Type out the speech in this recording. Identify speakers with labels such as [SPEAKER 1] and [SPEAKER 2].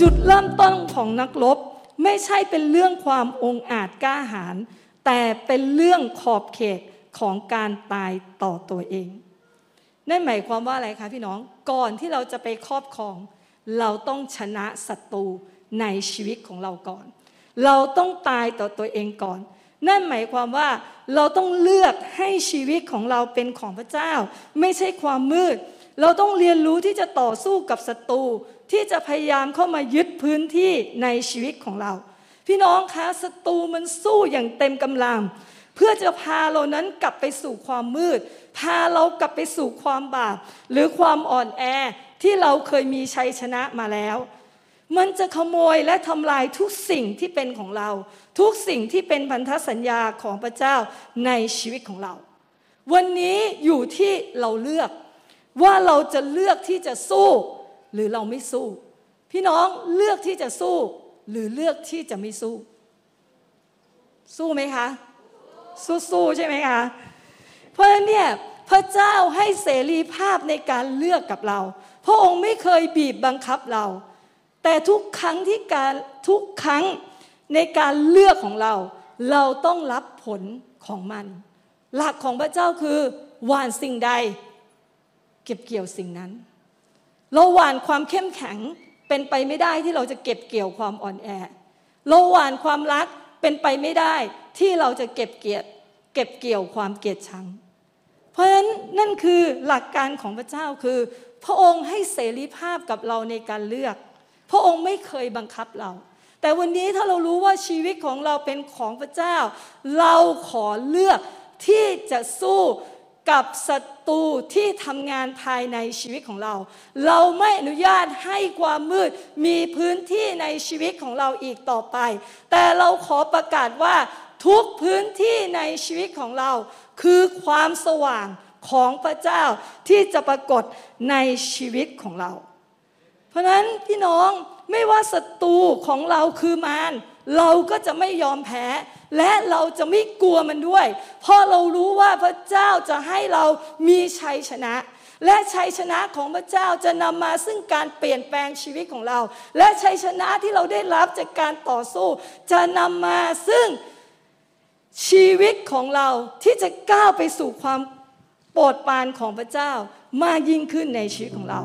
[SPEAKER 1] จุดเริ่มต้นของนักรบไม่ใช่เป็นเรื่องความองอาจกล้าหาญแต่เป็นเรื่องขอบเขตของการตายต่อตัวเอง นั่นหมายความว่าอะไรคะพี่น้องก่อนที่เราจะไปครอบครอง เราต้องชนะศัตรูในชีวิตของเราก่อน เราต้องตายต่อตัวเองก่อน นั่นหมายความว่าเราต้องเลือกให้ชีวิตของเราเป็นของพระเจ้า ไม่ใช่ความมืด เราต้องเรียนรู้ที่จะต่อสู้กับศัตรูที่จะพยายามเข้ามายึดพื้นที่ในชีวิตของเรา พี่น้องคะศัตรูมันสู้อย่างเต็มกำลัง เพื่อจะพาเรานั้นกลับไปสู่ความมืด พาเรากลับไปสู่ความบาปหรือความอ่อนแอที่เราเคยมีชัยชนะมาแล้ว มันจะขโมยและทำลายทุกสิ่งที่เป็นของเรา ทุกสิ่งที่เป็นพันธสัญญาของพระเจ้าในชีวิตของเรา วันนี้อยู่ที่เราเลือก ว่าเราจะเลือกที่จะสู้ หรือเราไม่สู้ พี่น้องเลือกที่จะสู้ หรือเลือกที่จะไม่สู้ สู้ไหมคะ สู้ๆใช่ไหมคะ เพราะฉะนั้นเนี่ยพระเจ้าให้เสรีภาพในการเลือกกับเรา พระองค์ไม่เคยบีบบังคับเรา แต่ทุกครั้งที่การทุกครั้งในการเลือกของเรา เราต้องรับผลของมัน หลักของพระเจ้าคือหวานสิ่งใด ก็บเกี่ยวสิ่งนั้น เราหวานความเข้มแข็งเป็นไปไม่ได้ที่เราจะเก็บเกี่ยวความอ่อนแอ เราหวานความรักเป็นไปไม่ได้ที่เราจะเก็บเกียรติเก็บเกี่ยวความเกลียดชัง เพราะฉะนั้นนั่นคือหลักการของพระเจ้าคือ พระองค์ให้เสรีภาพกับเราในการเลือก พระองค์ไม่เคยบังคับเรา แต่วันนี้ถ้าเรารู้ว่าชีวิตของเราเป็นของพระเจ้า เราขอเลือกที่จะสู้ กับศัตรูที่ทำงานภายในชีวิตของเรา เราไม่อนุญาตให้ความมืดมีพื้นที่ในชีวิตของเราอีกต่อไป แต่เราขอประกาศว่าทุกพื้นที่ในชีวิตของเรา คือความสว่างของพระเจ้าที่จะปรากฏในชีวิตของเรา เพราะนั้นพี่น้องไม่ว่าศัตรูของเราคือมาร เราก็จะไม่ยอมแพ้ และเราจะไม่กลัวมันด้วย เพราะเรารู้ว่าพระเจ้าจะให้เรามีชัยชนะ และชัยชนะของพระเจ้าจะนำมาซึ่งการเปลี่ยนแปลงชีวิตของเรา และชัยชนะที่เราได้รับจากการต่อสู้ จะนำมาซึ่งชีวิตของเราที่จะก้าวไปสู่ความโปรดปรานของพระเจ้ามากยิ่งขึ้นในชีวิตของเรา